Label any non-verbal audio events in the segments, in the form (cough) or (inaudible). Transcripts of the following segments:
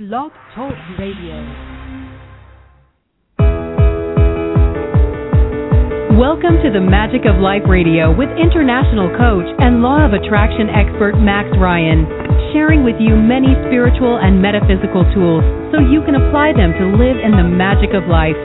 Blog Talk Radio. Welcome to the Magic of Life Radio with international coach and law of attraction expert Max Ryan, sharing with you many spiritual and metaphysical tools so you can apply them to live in the magic of life.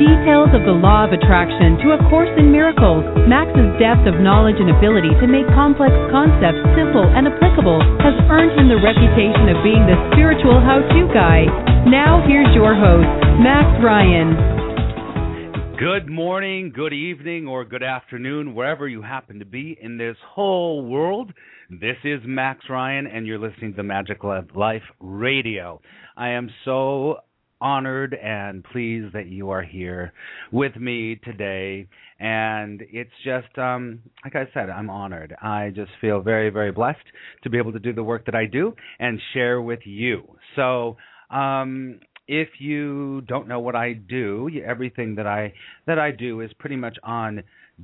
Details of the law of attraction to A Course in Miracles, Max's depth of knowledge and ability to make complex concepts simple and applicable has earned him the reputation of being the spiritual how-to guy. Now here's your host, Max Ryan. Good morning, good evening, or good afternoon, wherever you happen to be in this whole world. This is Max Ryan, and you're listening to Magic Life Radio. I am so honored and pleased that you are here with me today. And it's just, um, like I said, I'm honored. I just feel very, very blessed to be able to do the work that I do and share with you. So, um, if you don't know what I do, everything that I that I do is pretty much on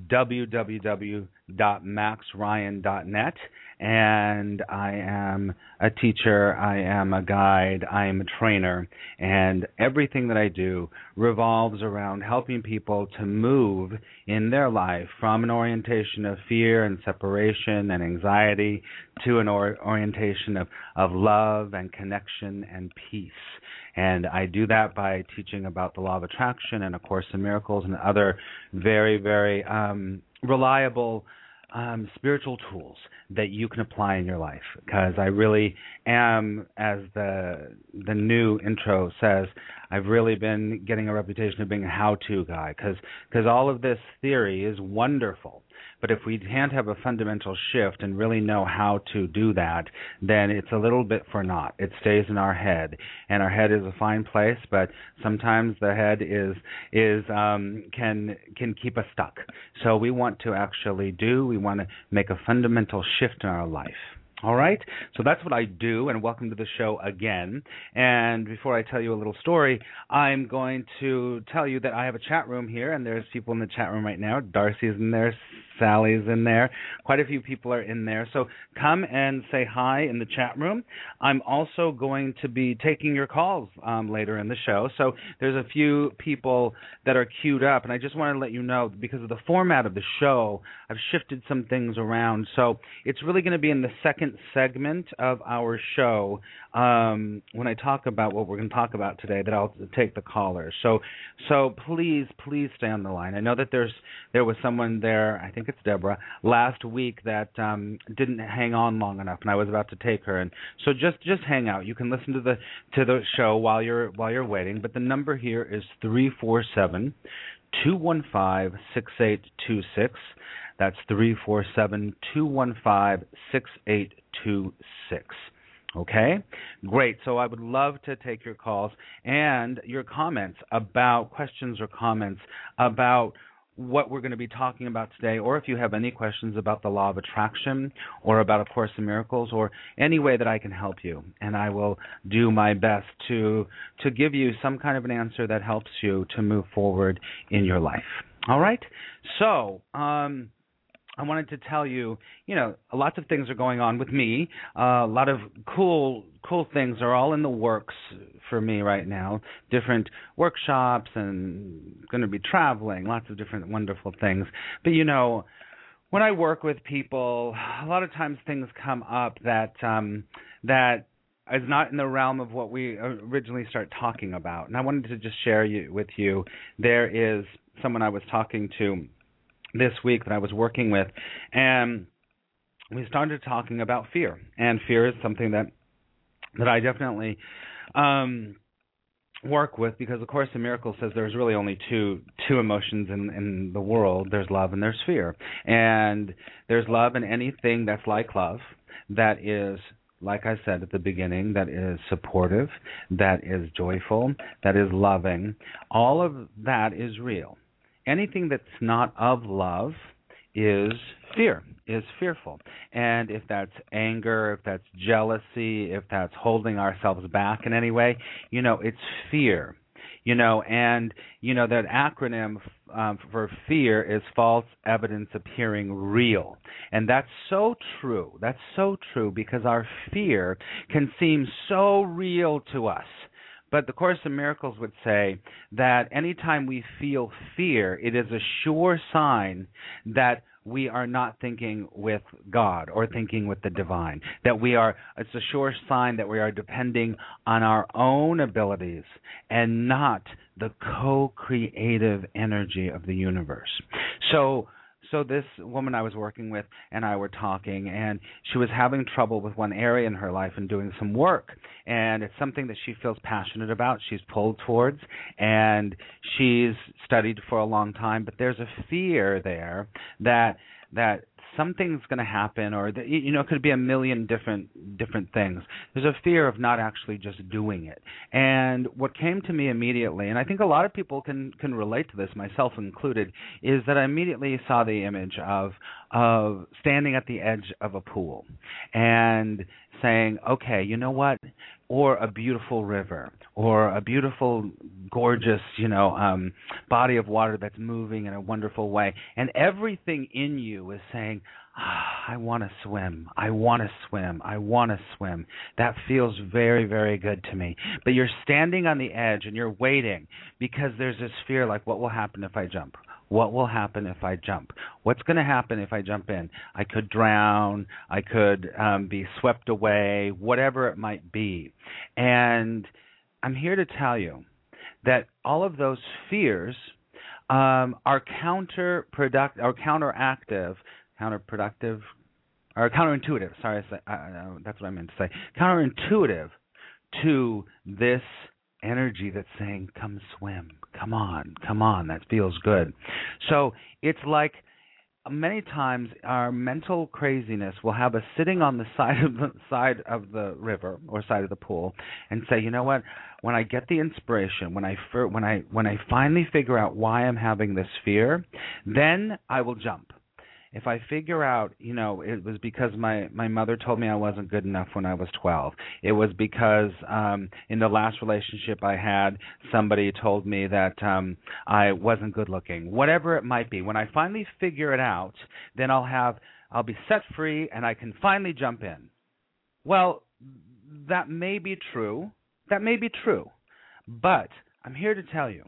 www.maxryan.net and I am a teacher, I am a guide, I am a trainer, and everything that I do revolves around helping people to move in their life from an orientation of fear and separation and anxiety to an or- orientation of, of love and connection and peace. And I do that by teaching about the law of attraction and A Course in Miracles and other very, very um, reliable um, spiritual tools that you can apply in your life. Because I really am, as the the new intro says, I've really been getting a reputation of being a how-to guy. Because because all of this theory is wonderful, but if we can't have a fundamental shift and really know how to do that, then it's a little bit for naught. It stays in our head, and our head is a fine place, but sometimes the head is is um, can can keep us stuck. So we want to actually do. We want to make a fundamental shift in our life. All right, so that's what I do, and welcome to the show again. And before I tell you a little story, I'm going to tell you that I have a chat room here, and there's people in the chat room right now. Darcy's in there, Sally's in there. Quite a few people are in there. So come and say hi in the chat room. I'm also going to be taking your calls um, later in the show. So there's a few people that are queued up, and I just want to let you know because of the format of the show, I've shifted some things around. So it's really going to be in the second segment of our show um, when I talk about what we're going to talk about today that I'll take the callers. So so please please stay on the line. I know that there's there was someone there. I think it's Deborah, last week that um, didn't hang on long enough, and I was about to take her. And so just just hang out. You can listen to the to the show while you're while you're waiting. But the number here is three four seven two one five six eight two six. That's three four seven two one five six eight two six. Okay, great. So I would love to take your calls and your comments about questions or comments about what we're going to be talking about today, or if you have any questions about the law of attraction or about A Course in Miracles or any way that I can help you. And I will do my best to to give you some kind of an answer that helps you to move forward in your life. All right? So, um, I wanted to tell you, you know, lots of things are going on with me. Uh, a lot of cool, cool things are all in the works for me right now. Different workshops and going to be traveling. Lots of different wonderful things. But you know, when I work with people, a lot of times things come up that um, that is not in the realm of what we originally start talking about. And I wanted to just share you, with you. There is someone I was talking to this week that I was working with, and we started talking about fear. And fear is something that that I definitely um, work with because of course the miracle says there's really only two two emotions in in the world there's love and there's fear and there's love in anything that's like love that is like I said at the beginning, that is supportive, that is joyful, that is loving. All of that is real anything that's not of love is fear, is fearful. And if that's anger, if that's jealousy, if that's holding ourselves back in any way, you know, it's fear. You know, and you know that acronym um, for fear is false evidence appearing real, and that's so true. That's so true because our fear can seem so real to us. But the Course in Miracles would say that anytime we feel fear, it is a sure sign that we are not thinking with God or thinking with the divine. That we are, it's a sure sign that we are depending on our own abilities and not the co creative energy of the universe. So, so this woman I was working with and I were talking, and she was having trouble with one area in her life and doing some work. And it's something that she feels passionate about, she's pulled towards, and she's studied for a long time. But there's a fear there that that something's going to happen or that you know it could be a million different different things. There's a fear of not actually just doing it. And what came to me immediately and i think a lot of people can can relate to this myself included is that i immediately saw the image of of standing at the edge of a pool. And saying okay you know what? Or a beautiful river or a beautiful gorgeous you know um body of water that's moving in a wonderful way. And everything in you is saying (sighs) I want to swim. I want to swim. I want to swim. That feels very, very good to me. But you're standing on the edge and you're waiting because there's this fear like, what will happen if I jump? What will happen if I jump? What's going to happen if I jump in? I could drown. I could um, be swept away, whatever it might be. And I'm here to tell you that all of those fears um, are counterproductive or counteractive, counterproductive, or counterintuitive. Sorry, I, that's what I meant to say. Counterintuitive to this energy that's saying, "Come swim, come on, come on." That feels good. So it's like many times our mental craziness will have us sitting on the (laughs) side of the side of the river or side of the pool and say, you know what? When I get the inspiration, when I when I when I finally figure out why I'm having this fear, then I will jump if I figure out, you know, it was because my my mother told me I wasn't good enough when I was 12. It was because um in the last relationship I had, somebody told me that um I wasn't good looking. Whatever it might be. When I finally figure it out, then I'll have I'll be set free and I can finally jump in. Well, that may be true. That may be true. But I'm here to tell you,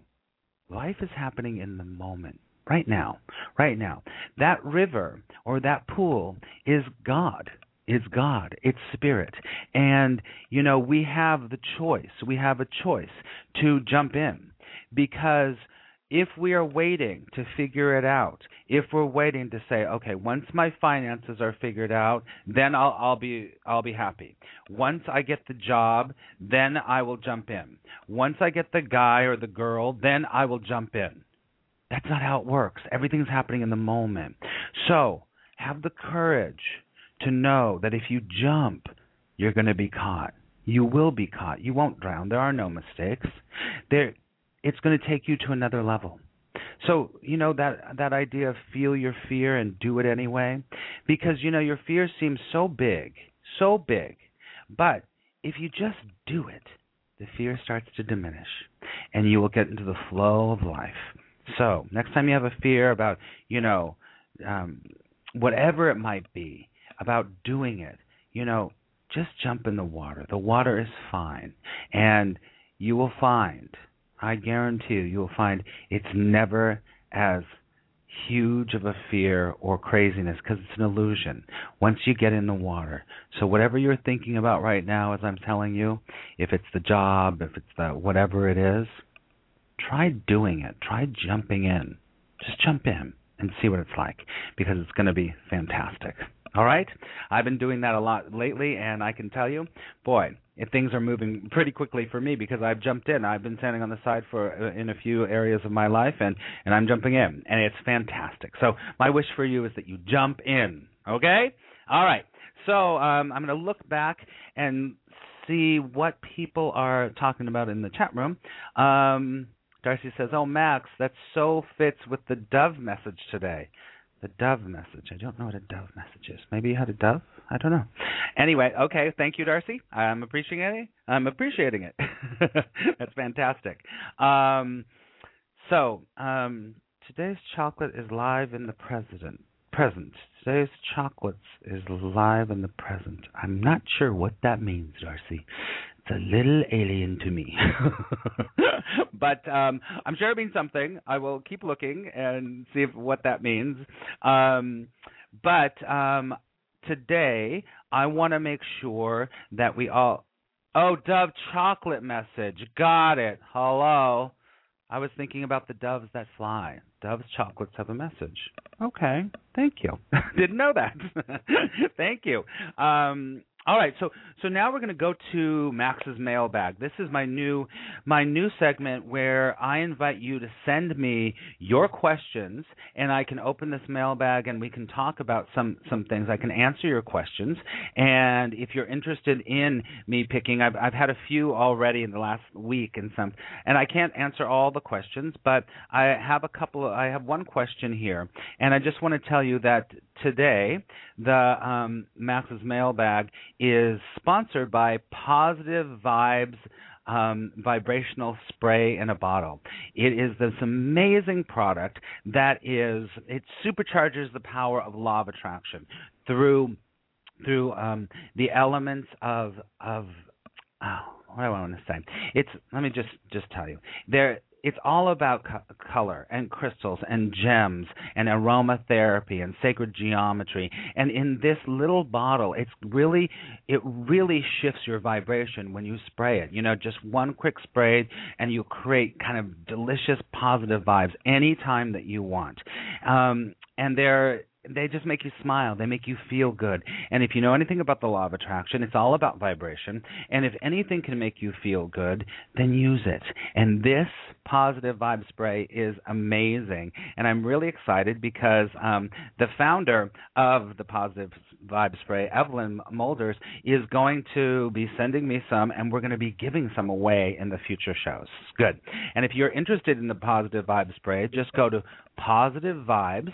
life is happening in the moment right now, right now. That river or that pool is God. Is God. It's spirit. And, you know, we have the choice. We have a choice to jump in because if we are waiting to figure it out, if we're waiting to say, okay, once my finances are figured out, then I'll, I'll be I'll be happy. Once I get the job, then I will jump in. Once I get the guy or the girl, then I will jump in. That's not how it works. Everything's happening in the moment. So have the courage to know that if you jump, you're going to be caught. You will be caught. You won't drown. There are no mistakes. There, it's going to take you to another level. So you know that that idea of feel your fear and do it anyway, because you know your fear seems so big, so big, but if you just do it, the fear starts to diminish, and you will get into the flow of life. So next time you have a fear about, you know, um, whatever it might be about doing it, you know, just jump in the water. The water is fine, and you will find. I guarantee you, you will find it's never as huge of a fear or craziness because it's an illusion once you get in the water. So whatever you're thinking about right now as I'm telling you, if it's the job, if it's the whatever it is, try doing it. Try jumping in. Just jump in and see what it's like because it's going to be fantastic. All right? I've been doing that a lot lately, and I can tell you, boy, if things are moving pretty quickly for me because I've jumped in. I've been standing on the side for uh, in a few areas of my life, and and I'm jumping in, and it's fantastic. So my wish for you is that you jump in. Okay? All right. So um, I'm going to look back and see what people are talking about in the chat room. Um, Darcy says, "Oh, Max, that so fits with the dove message today." The dove message. I don't know what a dove message is. Maybe you had a dove. I don't know. Anyway, okay. Thank you, Darcy. I'm appreciating it. I'm appreciating it. (laughs) That's fantastic. Um, so um, today's chocolate is live in the present. Present. Today's chocolates is live in the present. I'm not sure what that means, Darcy. It's a little alien to me. (laughs) but um, I'm sure it means something. I will keep looking and see if, what that means. Um, but um, today, I want to make sure that we all. Oh, Dove chocolate message. Got it. Hello. I was thinking about the doves that fly. Dove's chocolates have a message. Okay, thank you. (laughs) Didn't know that. (laughs) thank you. Um, all right, so so now we're going to go to Max's mailbag. This is my new my new segment where I invite you to send me your questions, and I can open this mailbag and we can talk about some some things. I can answer your questions, and if you're interested in me picking, I've I've had a few already in the last week and some, and I can't answer all the questions, but I have a couple. Of, I have one question here, and I just want to tell you that today the um, Max's mailbag is sponsored by Positive Vibes um, vibrational spray in a bottle. It is this amazing product that is it supercharges the power of law of attraction through through um, the elements of of oh, what do I want to say? It's let me just just tell you there it's all about co- color and crystals and gems and aromatherapy and sacred geometry. And in this little bottle it's really it really shifts your vibration when you spray it. You know just one quick spray and you create kind of delicious positive vibes anytime that you want. Um and they're they just make you smile. They make you feel good. And if you know anything about the law of attraction, it's all about vibration. And if anything can make you feel good, then use it. And this positive vibe spray is amazing. And I'm really excited because um, the founder of the positive vibe spray, Evelyn Molders, is going to be sending me some, and we're going to be giving some away in the future shows. Good. And if you're interested in the positive vibe spray, just go to positive vibes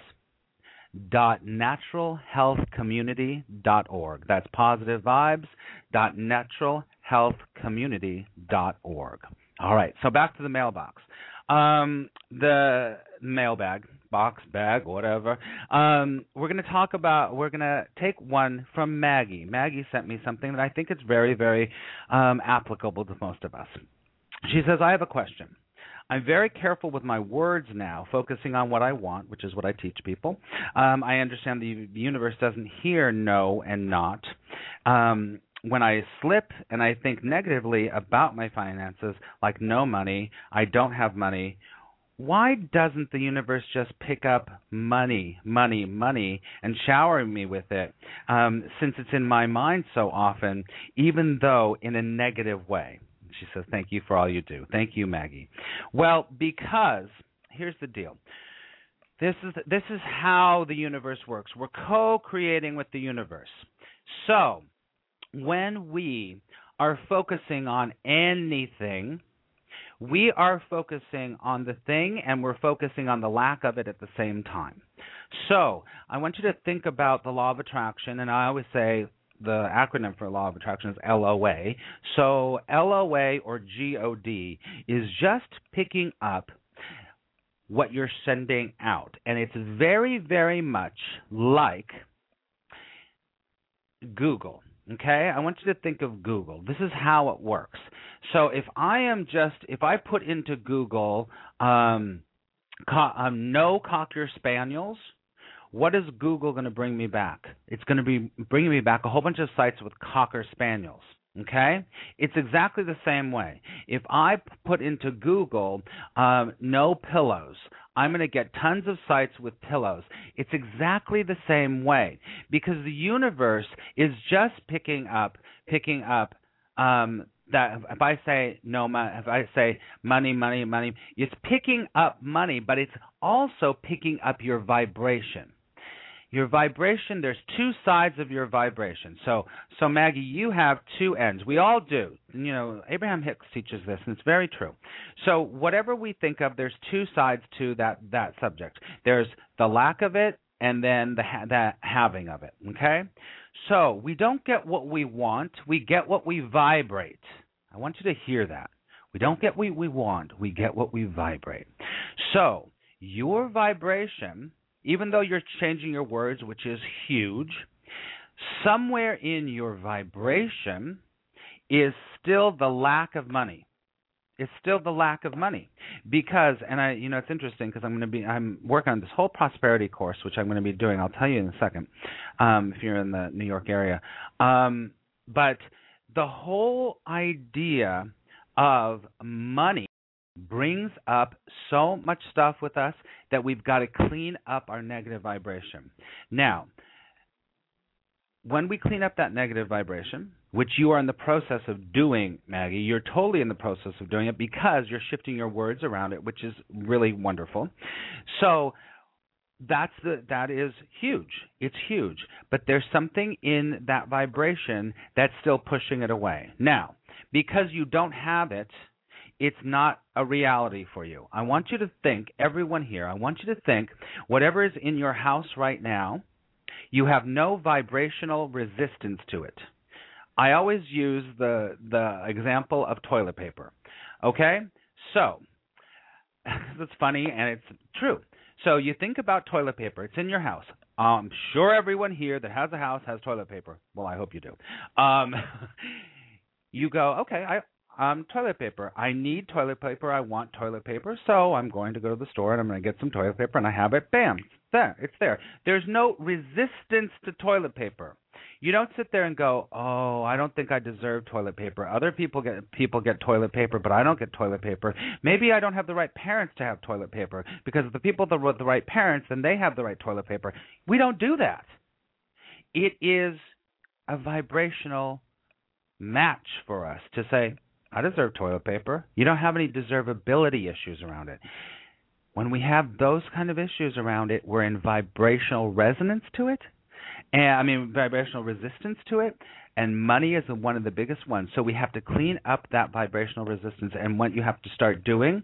naturalhealthcommunity.org. That's positive vibes naturalhealthcommunity.org. All right, so back to the mailbox. Um, the mailbag, box, bag, whatever. Um, we're going to talk about, we're going to take one from Maggie. Maggie sent me something that I think is very, very um, applicable to most of us. She says, I have a question. I'm very careful with my words now, focusing on what I want, which is what I teach people. Um, I understand the, the universe doesn't hear no and not. Um, when I slip and I think negatively about my finances, like no money, I don't have money, why doesn't the universe just pick up money, money, money, and shower me with it, um, since it's in my mind so often, even though in a negative way? She says, Thank you for all you do. Thank you, Maggie. Well, because here's the deal. This is this is how the universe works. We're co-creating with the universe. So, when we are focusing on anything, we are focusing on the thing and we're focusing on the lack of it at the same time. So, I want you to think about the law of attraction, and I always say the acronym for law of attraction is LOA. So LOA or GOD is just picking up what you're sending out. And it's very, very much like Google. Okay? I want you to think of Google. This is how it works. So if I am just, if I put into Google, um, co- um, no Cocker Spaniels, what is Google going to bring me back? It's going to be bringing me back a whole bunch of sites with cocker spaniels. Okay, it's exactly the same way. If I put into Google um, no pillows, I'm going to get tons of sites with pillows. It's exactly the same way because the universe is just picking up, picking up um, that if I say no if I say money, money, money, it's picking up money, but it's also picking up your vibration your vibration there's two sides of your vibration so so maggie you have two ends we all do you know abraham hicks teaches this and it's very true so whatever we think of there's two sides to that that subject there's the lack of it and then the ha- the having of it. Okay, so we don't get what we want; we get what we vibrate. I want you to hear that. We don't get what we want; we get what we vibrate. So your vibration, even though you're changing your words, which is huge, somewhere in your vibration is still the lack of money. It's still the lack of money. Because and i you know it's interesting because i'm going to be i'm working on this whole prosperity course which i'm going to be doing i'll tell you in a second um if you're in the new york area. Um but the whole idea of money brings up so much stuff with us that we've got to clean up our negative vibration now when we clean up that negative vibration which you are in the process of doing, Maggie. You're totally in the process of doing it because you're shifting your words around it, which is really wonderful. So that's the that is huge. It's huge. But there's something in that vibration that's still pushing it away. Now, because you don't have it, it's not a reality for you. I want you to think, everyone here, I want you to think whatever is in your house right now, you have no vibrational resistance to it. I always use the the example of toilet paper. Okay? So, (laughs) it's funny and it's true. So you think about toilet paper. It's in your house. I'm sure everyone here that has a house has toilet paper. Well, I hope you do. Um, (laughs) you go, okay, I um toilet paper. I need toilet paper. I want toilet paper. So I'm going to go to the store and I'm going to get some toilet paper and I have it. Bam. There. It's there. There's no resistance to toilet paper. You don't sit there and go, "Oh, I don't think I deserve toilet paper. Other people get people get toilet paper, but I don't get toilet paper. Maybe I don't have the right parents to have toilet paper because the people that with the right parents, then they have the right toilet paper." We don't do that. It is a vibrational match for us to say, "I deserve toilet paper." You don't have any deservability issues around it. When we have those kind of issues around it, we're in vibrational resonance to it and I mean vibrational resistance to it. And money is one of the biggest ones. So we have to clean up that vibrational resistance. And what you have to start doing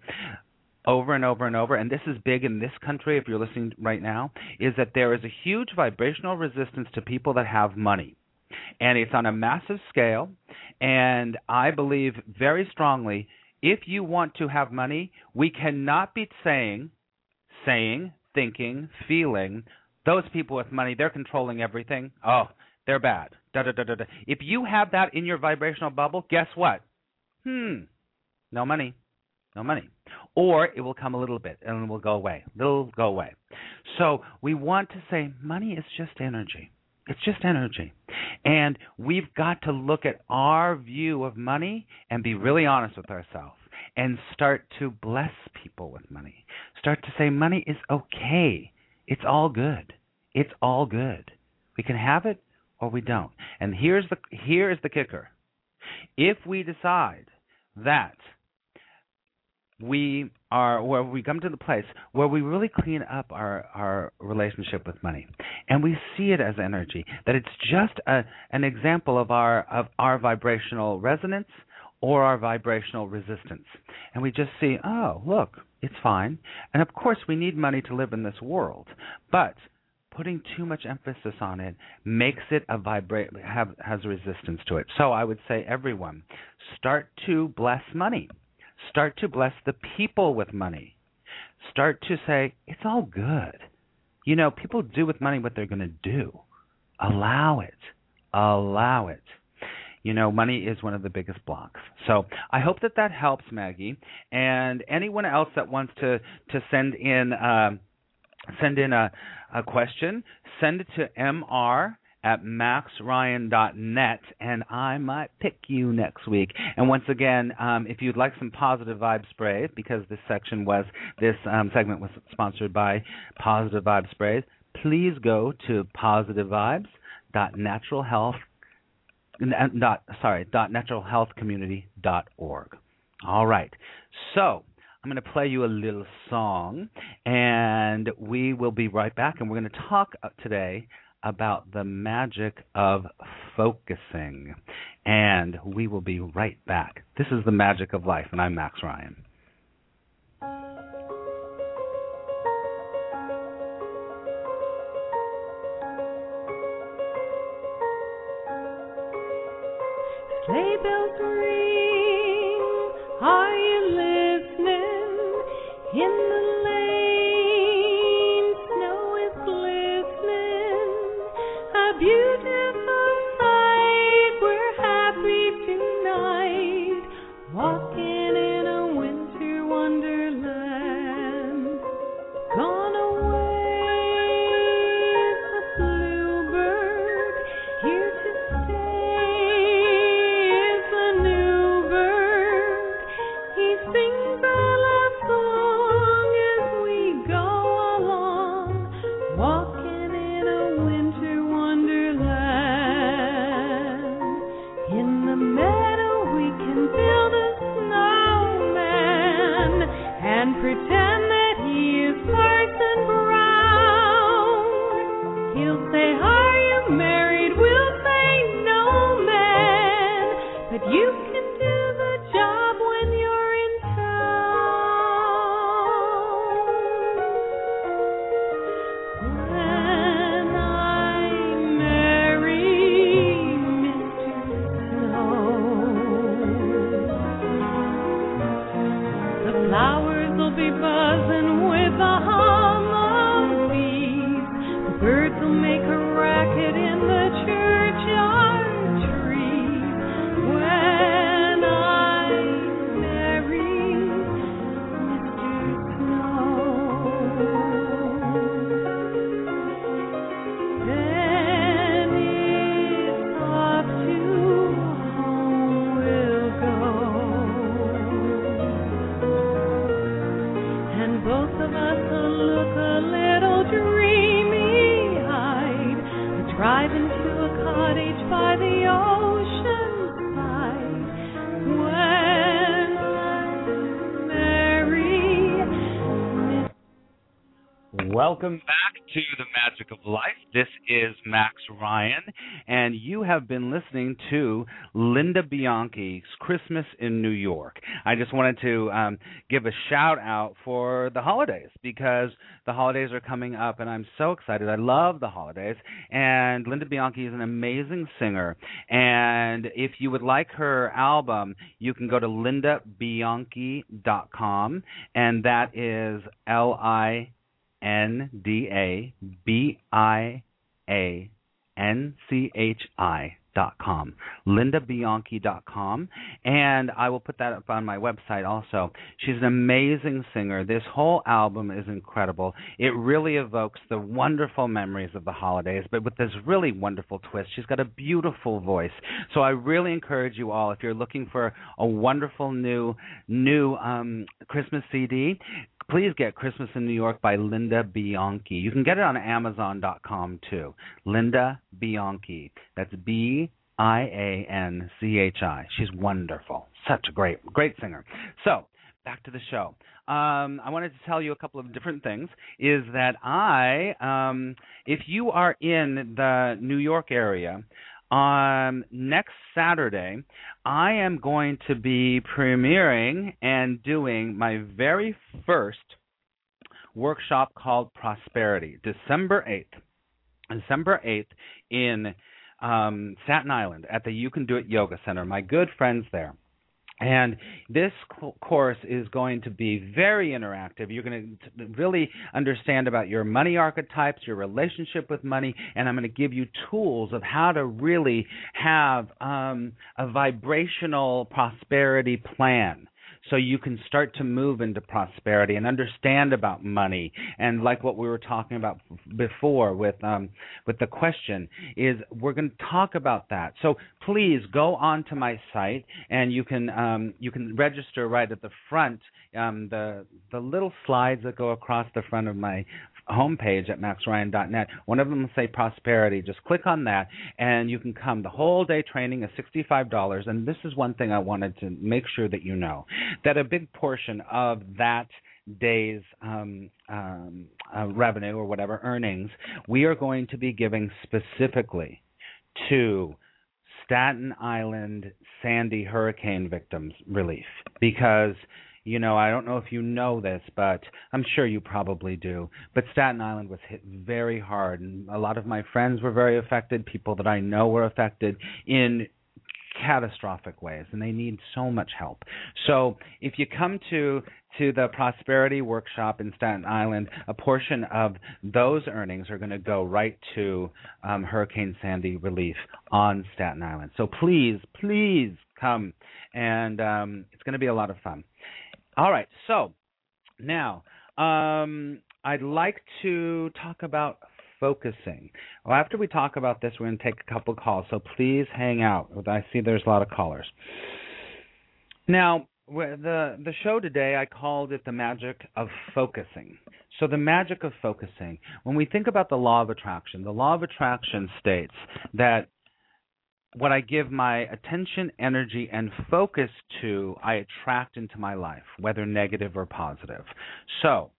over and over and over, and this is big in this country if you're listening right now, is that there is a huge vibrational resistance to people that have money. And it's on a massive scale. And I believe very strongly if you want to have money, we cannot be saying, saying, thinking, feeling, those people with money, they're controlling everything. Oh, they're bad. Da, da, da, da, da. If you have that in your vibrational bubble, guess what? Hmm, no money. No money. Or it will come a little bit and it will go away. It'll go away. So we want to say money is just energy. It's just energy. And we've got to look at our view of money and be really honest with ourselves and start to bless people with money. Start to say money is okay. It's all good. It's all good. We can have it or we don't. And here's the here is the kicker. If we decide that we are where we come to the place where we really clean up our our relationship with money and we see it as energy that it's just a an example of our of our vibrational resonance or our vibrational resistance and we just see oh look it's fine. And of course, we need money to live in this world, but putting too much emphasis on it makes it a vibrate have has resistance to it. So I would say everyone start to bless money. Start to bless the people with money. Start to say it's all good. You know, people do with money what they're going to do. Allow it. Allow it you know, money is one of the biggest blocks. So I hope that that helps, Maggie, and anyone else that wants to to send in uh, send in a a question, send it to mr at maxryan.net, and I might pick you next week. And once again, um, if you'd like some positive vibe spray, because this section was this um, segment was sponsored by Positive Vibe Sprays, please go to Positive Vibes health dot sorry naturalhealthcommunity.org. All right, so I'm going to play you a little song, and we will be right back, and we're going to talk uh, today about the magic of focusing. And we will be right back. This is The Magic of Life, and I'm Max Ryan. Sleigh bells ring. Max Ryan, and you have been listening to Linda Bianchi's Christmas in New York. I just wanted to um, give a shout out for the holidays because the holidays are coming up, and I'm so excited. I love the holidays, and Linda Bianchi is an amazing singer. And if you would like her album, you can go to lindabianchi.com, and that is L I N D A B I A N C H I dot com lindabianchi dot com. And i will put that up on my website also. She's an amazing singer. This whole album is incredible. It really evokes the wonderful memories of the holidays but with this really wonderful twist she's got a beautiful voice. So i really encourage you all if you're looking for a wonderful new new um christmas cd please get Christmas in New York by Linda Bianchi. You can get it on Amazon.com too. Linda Bianchi. That's B I A N C H I. She's wonderful. Such a great, great singer. So, back to the show. Um, I wanted to tell you a couple of different things. Is that I, um, if you are in the New York area, on next Saturday, I am going to be premiering and doing my very first workshop called Prosperity, December 8th. December 8th in um, Staten Island at the You Can Do It Yoga Center. My good friends there. And this course is going to be very interactive. You're going to really understand about your money archetypes, your relationship with money, and I'm going to give you tools of how to really have um, a vibrational prosperity plan so you can start to move into prosperity and understand about money. And like what we were talking about before with um, with the question is we're going to talk about that. So please go on to my site and you can um, you can register right at the front um, the the little slides that go across the front of my homepage at maxryan.net. One of them will say prosperity. Just click on that, and you can come. The whole day training is $65. And this is one thing I wanted to make sure that you know that a big portion of that day's um, um, uh, revenue or whatever earnings, we are going to be giving specifically to Staten Island Sandy hurricane victims relief because you know, I don't know if you know this, but I'm sure you probably do. But Staten Island was hit very hard, and a lot of my friends were very affected. People that I know were affected in catastrophic ways and they need so much help. So if you come to to the prosperity workshop in Staten Island, a portion of those earnings are going to go right to um, Hurricane Sandy relief on Staten Island. So please, please come, and um, it's going to be a lot of fun. All right, so now um, I'd like to talk about focusing. Well, after we talk about this, we're going to take a couple calls, so please hang out. I see there's a lot of callers. Now, the the show today, I called it the magic of focusing. So the magic of focusing. When we think about the law of attraction, the law of attraction states that what I give my attention, energy, and focus to, I attract into my life, whether negative or positive. So,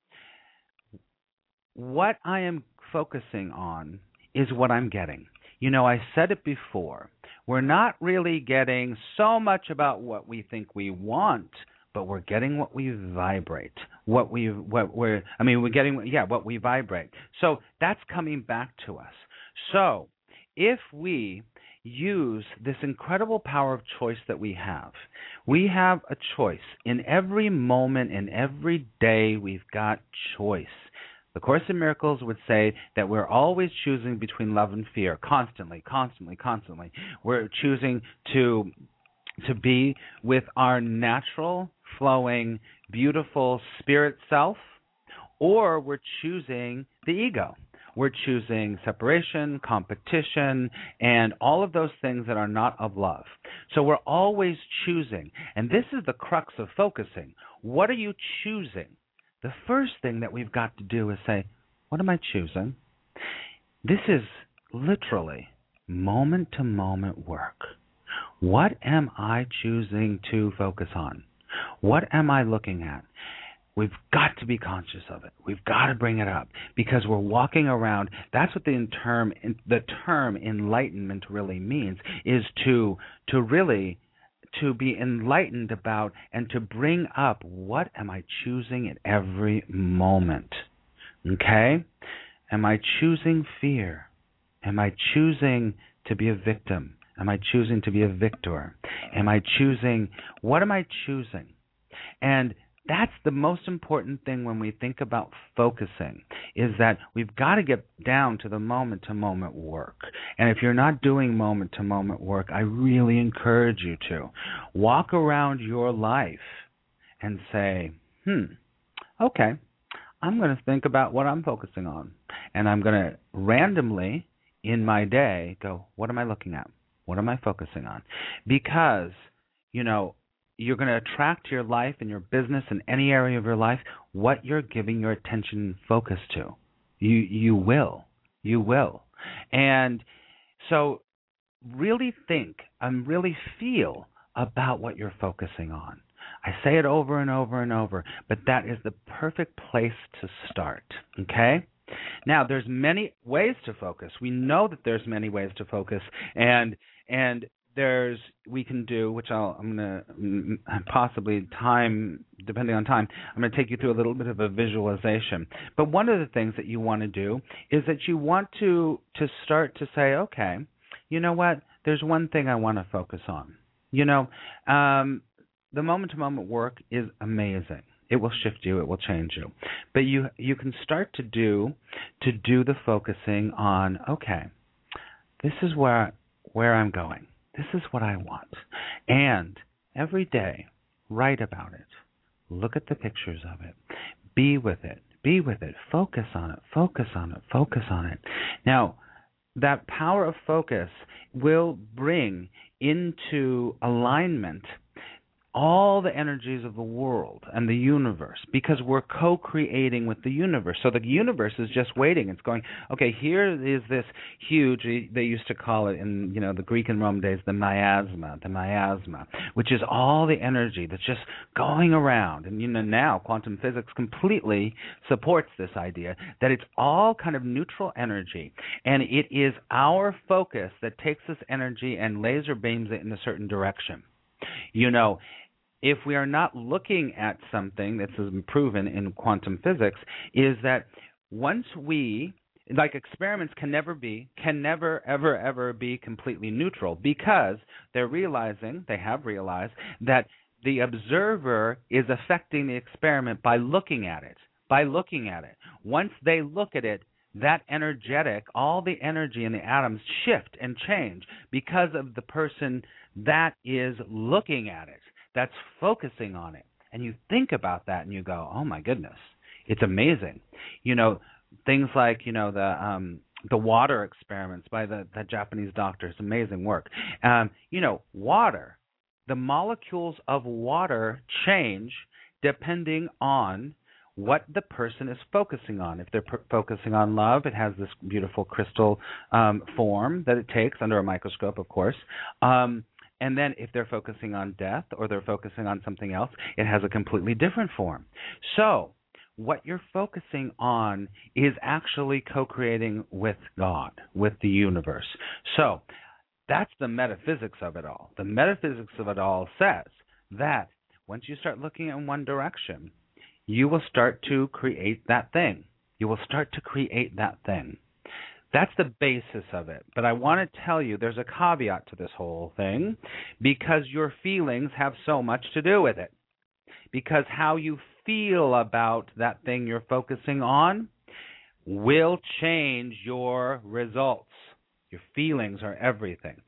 what I am focusing on is what I'm getting. You know, I said it before. We're not really getting so much about what we think we want, but we're getting what we vibrate. What we what we're I mean, we're getting yeah, what we vibrate. So that's coming back to us. So, if we use this incredible power of choice that we have. We have a choice. In every moment, in every day, we've got choice. The Course in Miracles would say that we're always choosing between love and fear, constantly, constantly, constantly. We're choosing to to be with our natural, flowing, beautiful spirit self, or we're choosing the ego. We're choosing separation, competition, and all of those things that are not of love. So we're always choosing. And this is the crux of focusing. What are you choosing? The first thing that we've got to do is say, What am I choosing? This is literally moment to moment work. What am I choosing to focus on? What am I looking at? We've got to be conscious of it. We've got to bring it up because we're walking around. That's what the term the term enlightenment really means is to to really to be enlightened about and to bring up what am I choosing at every moment. Okay? Am I choosing fear? Am I choosing to be a victim? Am I choosing to be a victor? Am I choosing what am I choosing? And that's the most important thing when we think about focusing is that we've got to get down to the moment to moment work. And if you're not doing moment to moment work, I really encourage you to walk around your life and say, "Hmm, okay, I'm going to think about what I'm focusing on." And I'm going to randomly in my day go, "What am I looking at? What am I focusing on?" Because you know, you're going to attract to your life and your business and any area of your life what you're giving your attention and focus to. You you will. You will. And so really think and really feel about what you're focusing on. I say it over and over and over, but that is the perfect place to start. Okay? Now, there's many ways to focus. We know that there's many ways to focus, and and there's we can do, which I'll I'm gonna mm, possibly time depending on time. I'm gonna take you through a little bit of a visualization. But one of the things that you want to do is that you want to to start to say, okay, you know what? There's one thing I want to focus on. You know, um, the moment to moment work is amazing. It will shift you. It will change you. But you you can start to do to do the focusing on. Okay, this is where where I'm going this is what I want. And every day, write about it. Look at the pictures of it. Be with it. Be with it. Focus on it. Focus on it. Focus on it. Now, that power of focus will bring into alignment all the energies of the world and the universe because we're co-creating with the universe. So the universe is just waiting. It's going, okay, here is this huge. They used to call it in you know the Greek and Roman days the miasma, the miasma, which is all the energy that's just going around. And you know now quantum physics completely supports this idea that it's all kind of neutral energy, and it is our focus that takes this energy and laser beams it in a certain direction. You know, if we are not looking at something that's proven in quantum physics, is that once we like experiments can never be can never ever ever be completely neutral because they're realizing they have realized that the observer is affecting the experiment by looking at it by looking at it. Once they look at it that energetic all the energy in the atoms shift and change because of the person that is looking at it that's focusing on it and you think about that and you go oh my goodness it's amazing you know things like you know the um the water experiments by the, the Japanese doctors, amazing work. Um, you know, water, the molecules of water change depending on what the person is focusing on. If they're focusing on love, it has this beautiful crystal um, form that it takes under a microscope, of course. Um, and then if they're focusing on death or they're focusing on something else, it has a completely different form. So what you're focusing on is actually co creating with God, with the universe. So that's the metaphysics of it all. The metaphysics of it all says that once you start looking in one direction, you will start to create that thing. You will start to create that thing. That's the basis of it. But I want to tell you there's a caveat to this whole thing because your feelings have so much to do with it. Because how you feel about that thing you're focusing on will change your results. Your feelings are everything.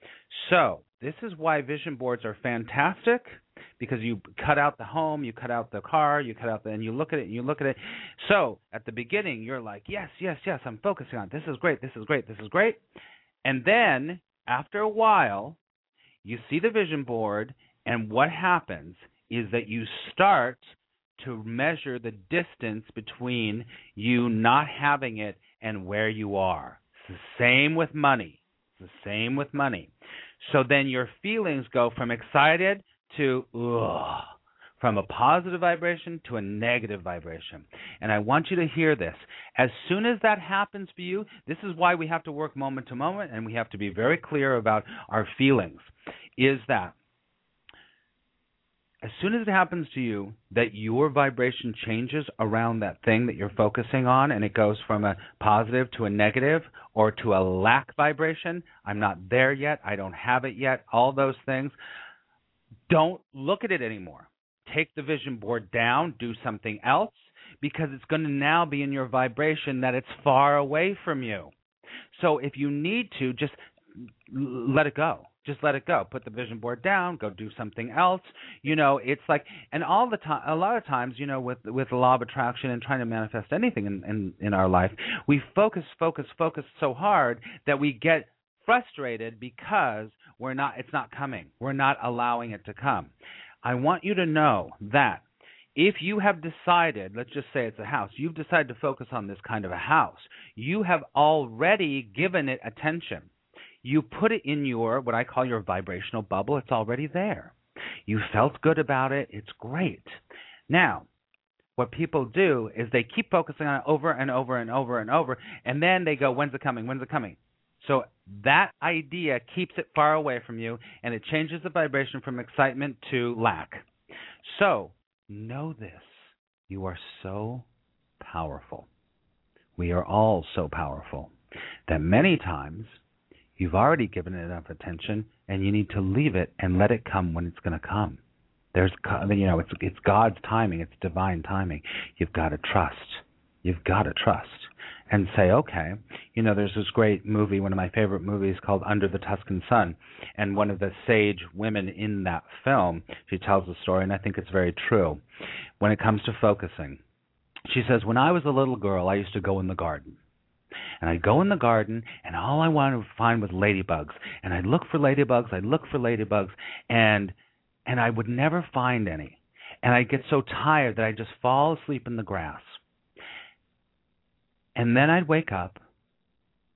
So, this is why vision boards are fantastic because you cut out the home, you cut out the car, you cut out the, and you look at it, and you look at it. So, at the beginning, you're like, yes, yes, yes, I'm focusing on this is great, this is great, this is great. And then, after a while, you see the vision board, and what happens is that you start to measure the distance between you not having it and where you are. It's the same with money. It's the same with money. So then your feelings go from excited to ugh, from a positive vibration to a negative vibration. And I want you to hear this. As soon as that happens for you, this is why we have to work moment to moment and we have to be very clear about our feelings. Is that as soon as it happens to you that your vibration changes around that thing that you're focusing on and it goes from a positive to a negative or to a lack vibration, I'm not there yet, I don't have it yet, all those things, don't look at it anymore. Take the vision board down, do something else because it's going to now be in your vibration that it's far away from you. So if you need to, just let it go just let it go. Put the vision board down. Go do something else. You know, it's like, and all the time, a lot of times, you know, with with the law of attraction and trying to manifest anything in in, in our life, we focus, focus, focus so hard that we get frustrated because we're not. It's not coming. We're not allowing it to come. I want you to know that if you have decided, let's just say it's a house, you've decided to focus on this kind of a house, you have already given it attention. You put it in your what I call your vibrational bubble. It's already there. You felt good about it. It's great. Now, what people do is they keep focusing on it over and over and over and over, and then they go, "When's it coming? When's it coming?" So that idea keeps it far away from you, and it changes the vibration from excitement to lack. So know this: you are so powerful. We are all so powerful that many times You've already given it enough attention, and you need to leave it and let it come when it's going to come. There's, you know, it's it's God's timing. It's divine timing. You've got to trust. You've got to trust and say, okay, you know, there's this great movie, one of my favorite movies called Under the Tuscan Sun, and one of the sage women in that film, she tells the story, and I think it's very true. When it comes to focusing, she says, when I was a little girl, I used to go in the garden and I'd go in the garden, and all I wanted to find was ladybugs. And I'd look for ladybugs, I'd look for ladybugs, and and I would never find any. And I'd get so tired that I'd just fall asleep in the grass. And then I'd wake up,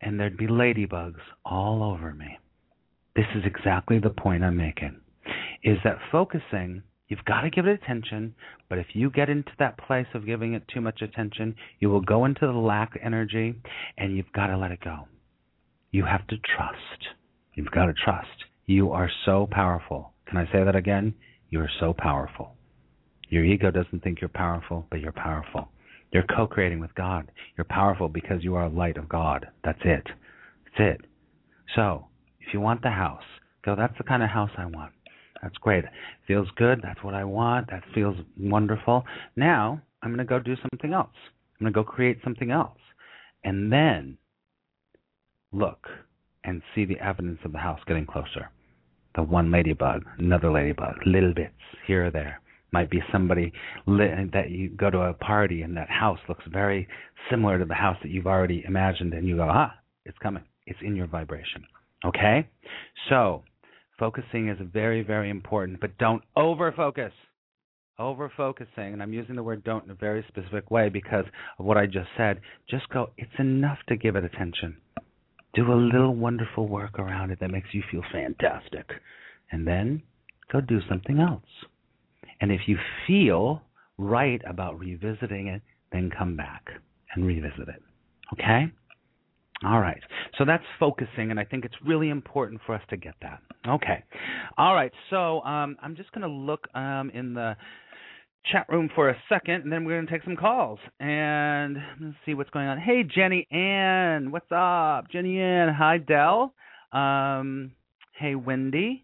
and there'd be ladybugs all over me. This is exactly the point I'm making. Is that focusing You've got to give it attention, but if you get into that place of giving it too much attention, you will go into the lack energy and you've got to let it go. You have to trust. You've got to trust. You are so powerful. Can I say that again? You are so powerful. Your ego doesn't think you're powerful, but you're powerful. You're co creating with God. You're powerful because you are a light of God. That's it. That's it. So, if you want the house, go, that's the kind of house I want. That's great. Feels good. That's what I want. That feels wonderful. Now, I'm going to go do something else. I'm going to go create something else. And then look and see the evidence of the house getting closer. The one ladybug, another ladybug, little bits here or there. Might be somebody that you go to a party and that house looks very similar to the house that you've already imagined, and you go, ah, it's coming. It's in your vibration. Okay? So, focusing is very, very important, but don't over focus. Over focusing, and I'm using the word don't in a very specific way because of what I just said. Just go, it's enough to give it attention. Do a little wonderful work around it that makes you feel fantastic. And then go do something else. And if you feel right about revisiting it, then come back and revisit it. Okay? All right. So that's focusing, and I think it's really important for us to get that. Okay. All right. So um, I'm just going to look um, in the chat room for a second, and then we're going to take some calls and let's see what's going on. Hey, Jenny Ann, what's up? Jenny Ann, hi, Dell. Um, hey, Wendy.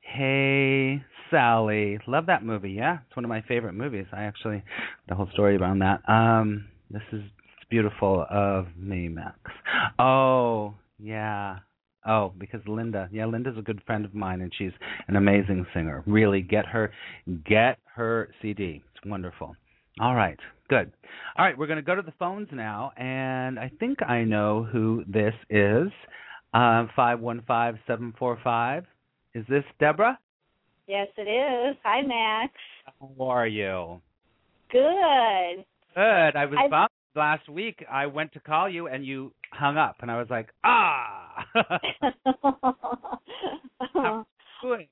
Hey, Sally. Love that movie. Yeah, it's one of my favorite movies. I actually the whole story around that. Um, this is beautiful of me, Max. Oh, yeah. Oh, because Linda, yeah, Linda's a good friend of mine, and she's an amazing singer. Really, get her, get her CD. It's wonderful. All right, good. All right, we're going to go to the phones now, and I think I know who this is. Uh, five one five seven four five. Is this Deborah? Yes, it is. Hi, Max. How are you? Good. Good. I was bummed last week I went to call you and you hung up and I was like, ah. (laughs) Good.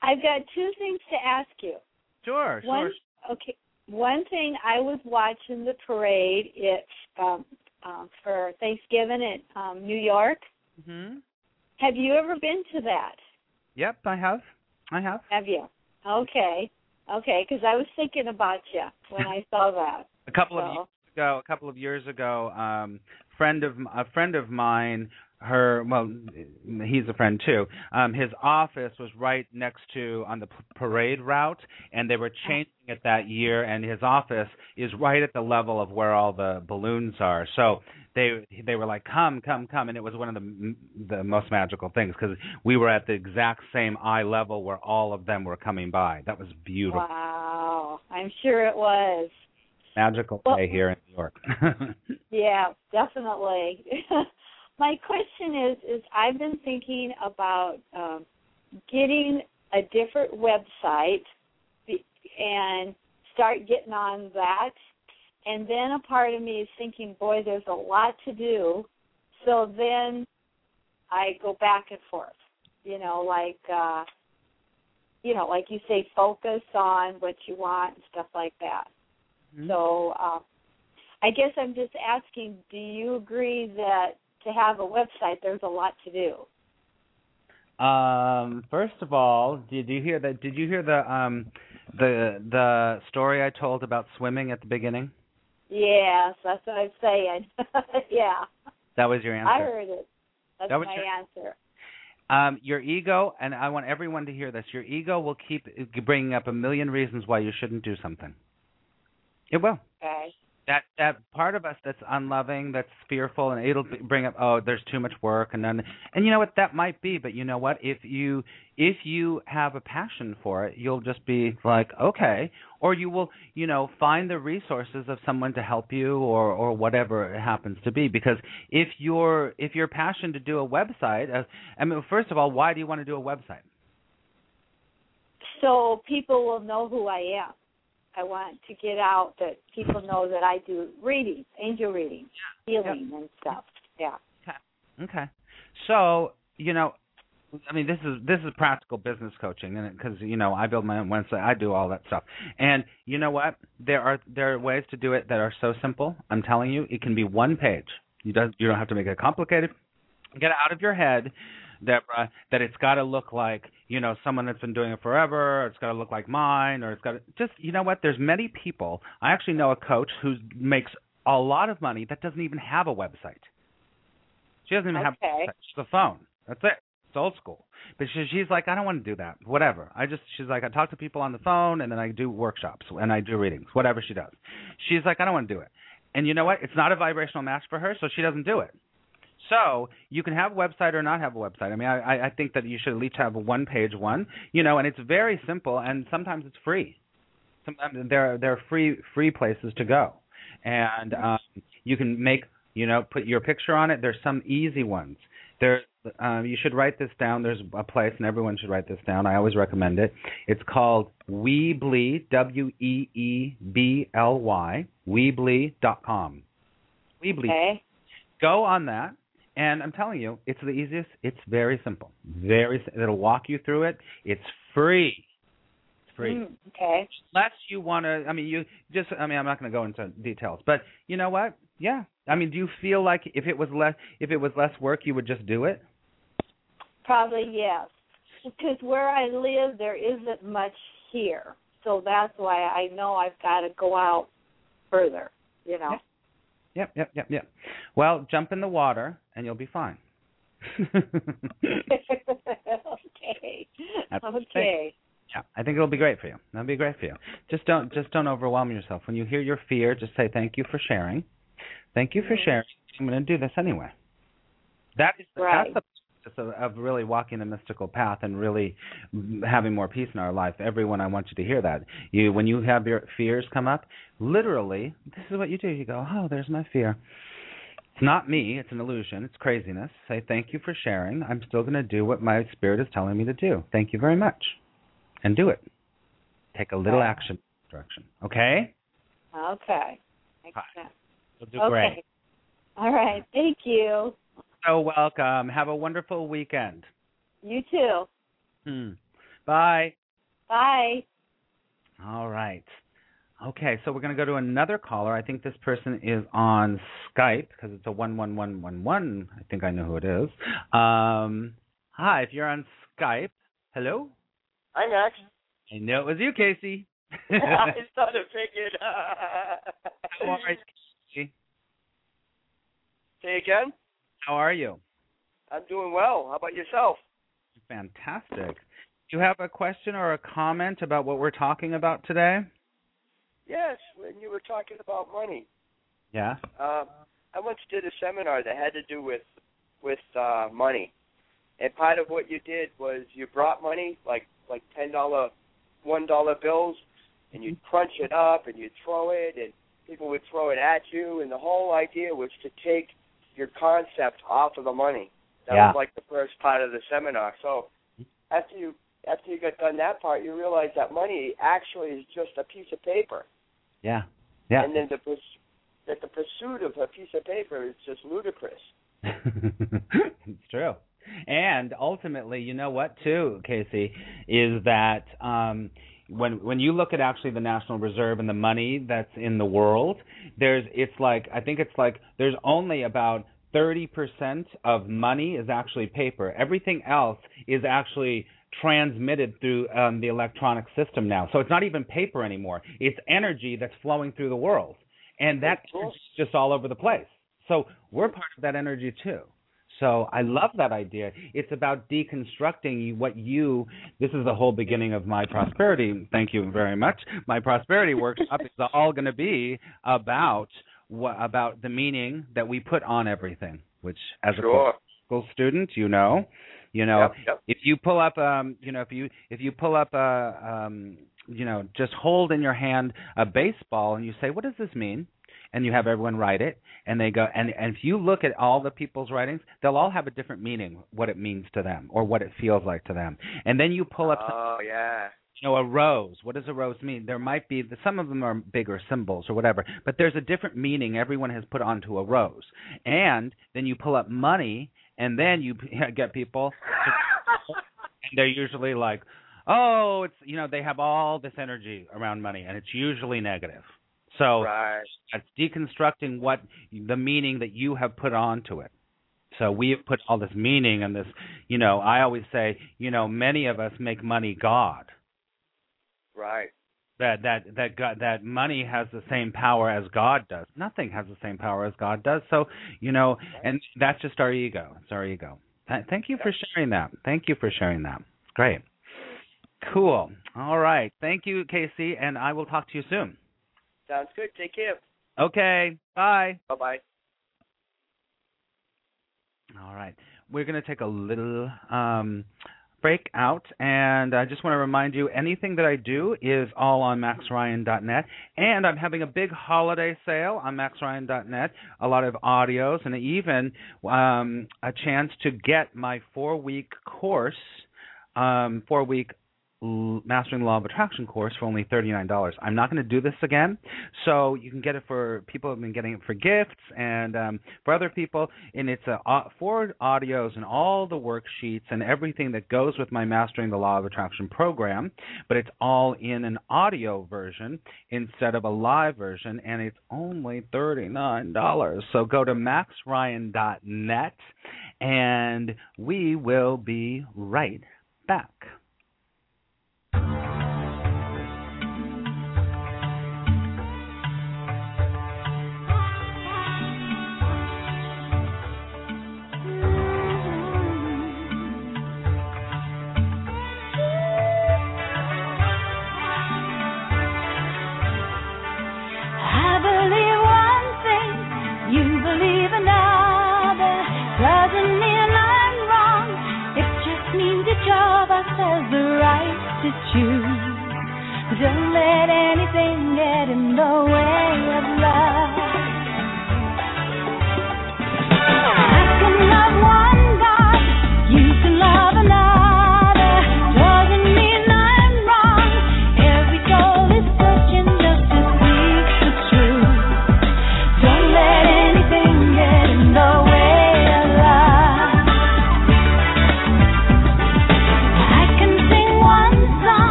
I've got two things to ask you. Sure, One, sure. Okay. One thing I was watching the parade. It's um, um, for Thanksgiving in um, New York. Mhm. Have you ever been to that? Yep, I have. I have. Have you? Okay. Okay, because I was thinking about you when I saw that. (laughs) A couple of years ago, a couple of years ago, um, friend of a friend of mine, her well, he's a friend too. Um, his office was right next to on the p- parade route, and they were changing it that year. And his office is right at the level of where all the balloons are. So they they were like, "Come, come, come!" And it was one of the the most magical things because we were at the exact same eye level where all of them were coming by. That was beautiful. Wow, I'm sure it was. Magical Well- day here in New York. (laughs) Yeah, definitely. (laughs) My question is is I've been thinking about um, getting a different website and start getting on that. And then a part of me is thinking, boy, there's a lot to do. So then I go back and forth. You know, like uh you know, like you say, focus on what you want and stuff like that. Mhm. So uh, I guess I'm just asking, do you agree that to have a website there's a lot to do? Um, first of all, did you hear that? Did you hear the um the the story I told about swimming at the beginning? Yes, that's what I'm saying. (laughs) yeah. That was your answer. I heard it. That's That was my your- answer. Um, your ego, and I want everyone to hear this. Your ego will keep bringing up a million reasons why you shouldn't do something. It will. Okay. That that part of us that's unloving, that's fearful, and it'll bring up, oh, there's too much work, and then, and you know what, that might be, but you know what, if you if you have a passion for it, you'll just be like, okay, or you will, you know, find the resources of someone to help you, or or whatever it happens to be, because if your if your passion to do a website, uh, I mean, first of all, why do you want to do a website? So people will know who I am. I want to get out that people know that I do readings, angel readings, healing and stuff. Yeah. Okay. So, you know, I mean, this is this is practical business coaching, and because you know, I build my own website, I do all that stuff, and you know what? There are there are ways to do it that are so simple. I'm telling you, it can be one page. You don't you don't have to make it complicated. Get it out of your head. Deborah, uh, that it's got to look like you know someone that's been doing it forever. Or it's got to look like mine, or it's got to just you know what? There's many people. I actually know a coach who makes a lot of money that doesn't even have a website. She doesn't even okay. have a website. Just a phone. That's it. It's old school. But she, she's like, I don't want to do that. Whatever. I just she's like, I talk to people on the phone and then I do workshops and I do readings. Whatever she does. She's like, I don't want to do it. And you know what? It's not a vibrational match for her, so she doesn't do it. So you can have a website or not have a website. I mean, I, I think that you should at least have a one-page one, you know, and it's very simple, and sometimes it's free. Sometimes there there are free free places to go, and um, you can make you know put your picture on it. There's some easy ones. There, um, you should write this down. There's a place, and everyone should write this down. I always recommend it. It's called Weebly, W E E B L Y, Weebly.com. Weebly. Okay. Go on that, and I'm telling you, it's the easiest. It's very simple. Very. It'll walk you through it. It's free. It's free. Mm, okay. Unless you want to. I mean, you just. I mean, I'm not going to go into details, but you know what? Yeah. I mean, do you feel like if it was less if it was less work, you would just do it? Probably yes, because where I live, there isn't much here, so that's why I know I've got to go out further. You know. Yep, yep, yep, yep. Well, jump in the water and you'll be fine. (laughs) (laughs) okay. That's okay. Yeah, I think it'll be great for you. That'll be great for you. Just don't just don't overwhelm yourself. When you hear your fear, just say thank you for sharing. Thank you for Mhm. sharing. I'm going to do this anyway. That is the, Right. that's the process of, of really walking the mystical path and really having more peace in our life. Everyone, I want you to hear that. You when you have your fears come up, literally, this is what you do. You go, "Oh, there's my fear." It's not me, it's an illusion, it's craziness. Say thank you for sharing. I'm still going to do what my spirit is telling me to do. Thank you very much. And do it. Take a little action direction. Okay? Okay. Makes Hi. sense. You'll do okay. great. All right. Thank you. So welcome. Have a wonderful weekend. You too. Hmm. Bye. Bye. All right. Okay, so we're going to go to another caller. I think this person is on Skype because it's a one one one one one. I think I know who it is. Um, hi, if you're on Skype, hello. Hi, Max. I know it was you, Casey. (laughs) I (laughs) thought started figured. How are you? Casey? Say again. How are you? I'm doing well. How about yourself? Fantastic. Do you have a question or a comment about what we're talking about today? Yes. When you were talking about money, Yeah. uh, I once did a seminar that had to do with with uh, money, and part of what you did was you brought money, like like ten dollar, one dollar bills, and you'd crunch it up and you'd throw it, and people would throw it at you, and the whole idea was to take your concept off of the money. That Yeah. was like the first part of the seminar. So after you after you got done that part, you realize that money actually is just a piece of paper, Yeah. Yeah. and then the that the pursuit of a piece of paper is just ludicrous. (laughs) it's true. And ultimately, you know what too, Casey, is that um when when you look at actually the National Reserve and the money that's in the world, there's it's like I think it's like there's only about 30% of money is actually paper. Everything else is actually transmitted through um, the electronic system now. So it's not even paper anymore. It's energy that's flowing through the world. And that Cool. energy is just all over the place. So we're part of that energy too. So I love that idea. It's about deconstructing what you. This is the whole beginning of my prosperity. Thank you very much. My prosperity workshop is all going to be about what about the meaning that we put on everything. Which, as Sure. a school student, you know, you know, Yep, yep. if you pull up, um, you know, if you if you pull up a, um, you know, just hold in your hand a baseball and you say, what does this mean? And you have everyone write it and they go and and if you look at all the people's writings they'll all have a different meaning what it means to them or what it feels like to them. And then you pull up some, Oh yeah. you know a rose. What does a rose mean? There might be some of them are bigger symbols or whatever but there's a different meaning everyone has put onto a rose. And then you pull up money and then you (laughs) get people (laughs) and they're usually like oh it's you know they have all this energy around money and it's usually negative so Right. it's deconstructing what the meaning that you have put onto it. So we have put all this meaning and this, you know, I always say, you know, many of us make money God. Right. That that that God, that money has the same power as God does. Nothing has the same power as God does. So, you know, and that's just our ego. It's our ego. Thank you for sharing that. Thank you for sharing that. Great. Cool. All right. Thank you, Casey, and I will talk to you soon. Sounds good. Take care. Okay. Bye. Bye bye. All right. We're going to take a little um, break out, and I just want to remind you anything that I do is all on maxryan.net, and I'm having a big holiday sale on maxryan.net, a lot of audios, and even um, a chance to get my four week course, um, four week Mastering the Law of Attraction course for only $39. I'm not going to do this again, so you can get it for people have been getting it for gifts and um, for other people. And it's a, uh, four audios and all the worksheets and everything that goes with my Mastering the Law of Attraction program, but it's all in an audio version instead of a live version, and it's only $39. So go to maxryan.net, and we will be right back. Don't let anything get in the way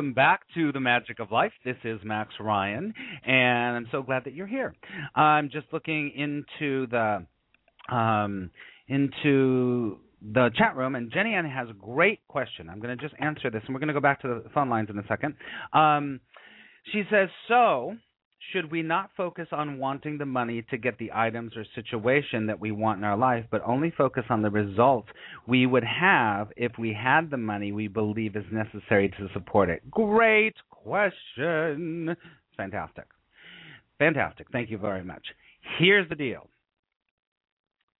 Welcome back to the Magic of Life. This is Max Ryan, and I'm so glad that you're here. I'm just looking into the um, into the chat room, and Jenny Ann has a great question. I'm going to just answer this, and we're going to go back to the phone lines in a second. Um, she says, "So." Should we not focus on wanting the money to get the items or situation that we want in our life, but only focus on the results we would have if we had the money we believe is necessary to support it? Great question. Fantastic. Fantastic. Thank you very much. Here's the deal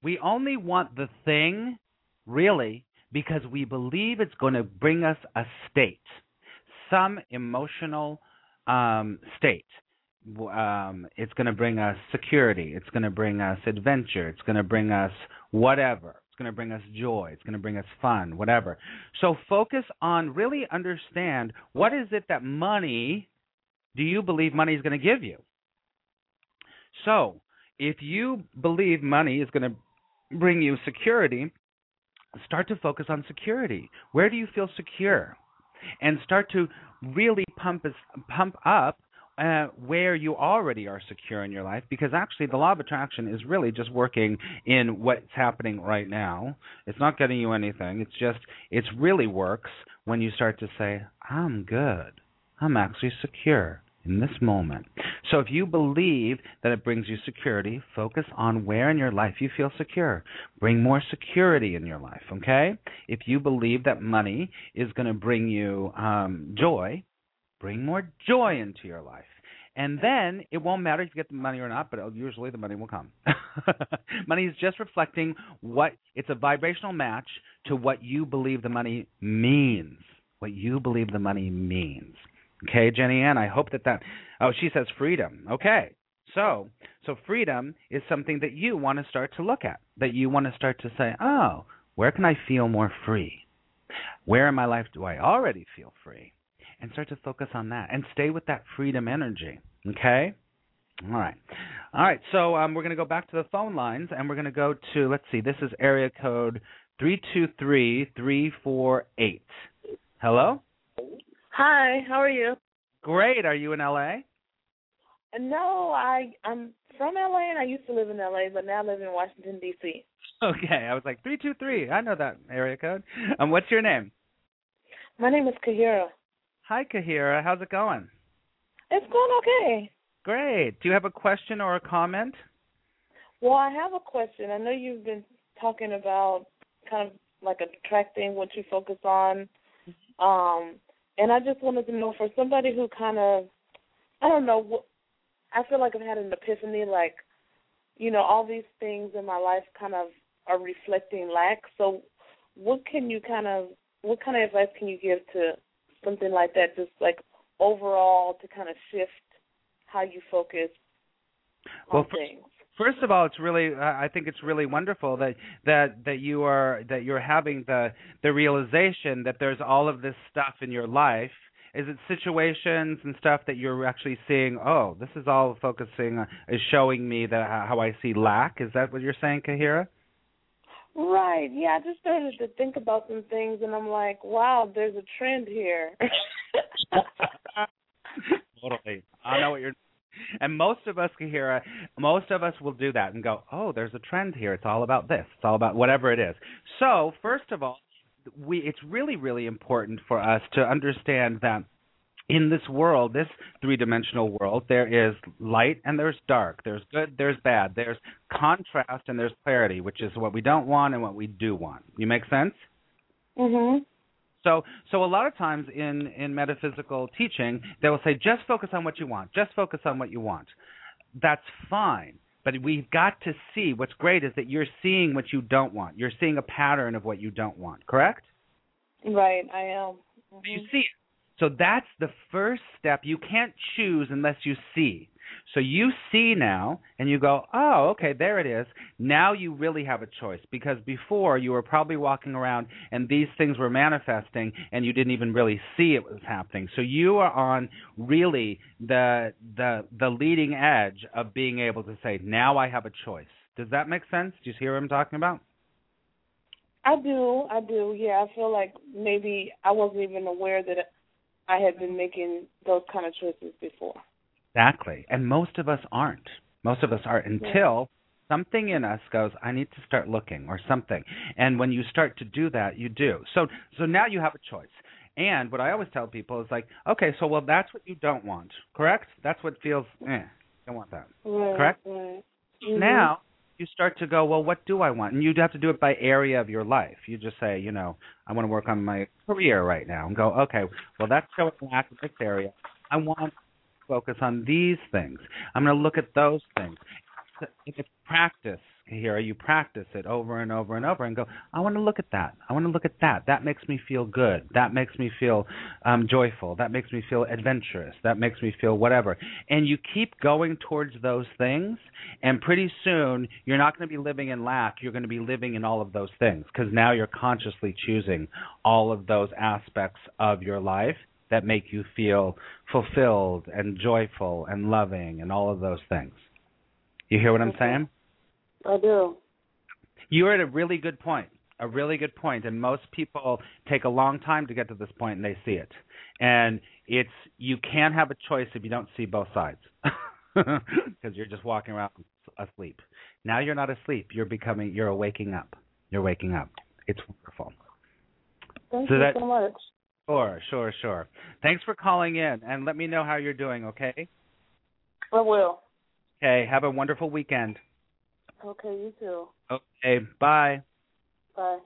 we only want the thing, really, because we believe it's going to bring us a state, some emotional um, state um, it's going to bring us security. It's going to bring us adventure. It's going to bring us whatever. It's going to bring us joy. It's going to bring us fun, whatever. So focus on really understand what is it that money do you believe money is going to give you? So if you believe money is going to bring you security, start to focus on security. Where do you feel secure? And start to really pump pump up uh, where you already are secure in your life because actually the law of attraction is really just working in what's happening right now. It's not getting you anything. It's just it really works when you start to say, "I'm good. I'm actually secure. in this moment. So if you believe that it brings you security, focus on where in your life you feel secure. Bring more security in your life, okay? If you believe that money is going to bring you um, joy, bring more joy into your life. And then it won't matter if you get the money or not, but usually the money will come. (laughs) money is just reflecting what it's a vibrational match to what you believe the money means. What you believe the money means. Okay, Jenny Ann, I hope that that. Oh, she says freedom. Okay, so so freedom is something that you want to start to look at. That you want to start to say, oh, where can I feel more free? Where in my life do I already feel free? And start to focus on that and stay with that freedom energy. Okay. All right. All right. So um, we're going to go back to the phone lines and we're going to go to, let's see, this is area code 323 348. Hello? Hi, how are you? Great. Are you in LA? No, I I'm from LA and I used to live in LA, but now I live in Washington D.C. Okay, I was like three two three. I know that area code. Um, what's your name? My name is Kahira. Hi, Kahira. How's it going? It's going okay. Great. Do you have a question or a comment? Well, I have a question. I know you've been talking about kind of like attracting what you focus on. Um, and I just wanted to know for somebody who kind of, I don't know, I feel like I've had an epiphany, like, you know, all these things in my life kind of are reflecting lack. So, what can you kind of, what kind of advice can you give to something like that, just like overall to kind of shift how you focus on well, things? First of all, it's really I think it's really wonderful that that that you are that you're having the the realization that there's all of this stuff in your life. Is it situations and stuff that you're actually seeing? Oh, this is all focusing uh, is showing me that how I see lack. Is that what you're saying, Kahira? Right. Yeah, I just started to think about some things, and I'm like, wow, there's a trend here. (laughs) totally. I know what you're. And most of us, can hear. Kahira, most of us will do that and go, oh, there's a trend here. It's all about this. It's all about whatever it is. So, first of all, we it's really really important for us to understand that in this world, this three dimensional world, there is light and there's dark. There's good, there's bad. There's contrast and there's clarity, which is what we don't want and what we do want. You make sense? Mhm. So, so a lot of times in in metaphysical teaching, they will say, just focus on what you want. Just focus on what you want. That's fine. But we've got to see what's great is that you're seeing what you don't want. You're seeing a pattern of what you don't want. Correct? Right, I am. Mm-hmm. You see it. So that's the first step. You can't choose unless you see. So you see now and you go, oh, okay, there it is. Now you really have a choice because before you were probably walking around and these things were manifesting and you didn't even really see it was happening. So you are on really the the the leading edge of being able to say, now I have a choice. Does that make sense? Do you hear what I'm talking about? I do, I do. Yeah, I feel like maybe I wasn't even aware that I had been making those kind of choices before. Exactly. And most of us aren't. Most of us aren't until something in us goes, I need to start looking or something. And when you start to do that, you do. So so now you have a choice. And what I always tell people is like, okay, so well that's what you don't want, correct? That's what feels eh, don't want that. Right, correct? Right. Mm-hmm. Now you start to go, well, what do I want? And you'd have to do it by area of your life. You just say, you know, I want to work on my career right now, and go, okay, well, that's showing lack in this area. I want to focus on these things. I'm going to look at those things. It's practice here, you practice it over and over and over and go, I want to look at that. I want to look at that. That makes me feel good. That makes me feel um, joyful. That makes me feel adventurous. That makes me feel whatever. And you keep going towards those things, and pretty soon you're not going to be living in lack. You're going to be living in all of those things because now you're consciously choosing all of those aspects of your life that make you feel fulfilled and joyful and loving and all of those things. You hear what I'm saying? I do. You're at a really good point. A really good point, and most people take a long time to get to this point, and they see it. And it's you can't have a choice if you don't see both sides, (laughs) because you're just walking around asleep. Now you're not asleep. You're becoming. You're waking up. You're waking up. It's wonderful. Thank So you that- so much. Sure, sure, sure. Thanks for calling in, and let me know how you're doing. Okay. I will. Okay. Have a wonderful weekend. Okay, you too. Okay. Bye. Bye.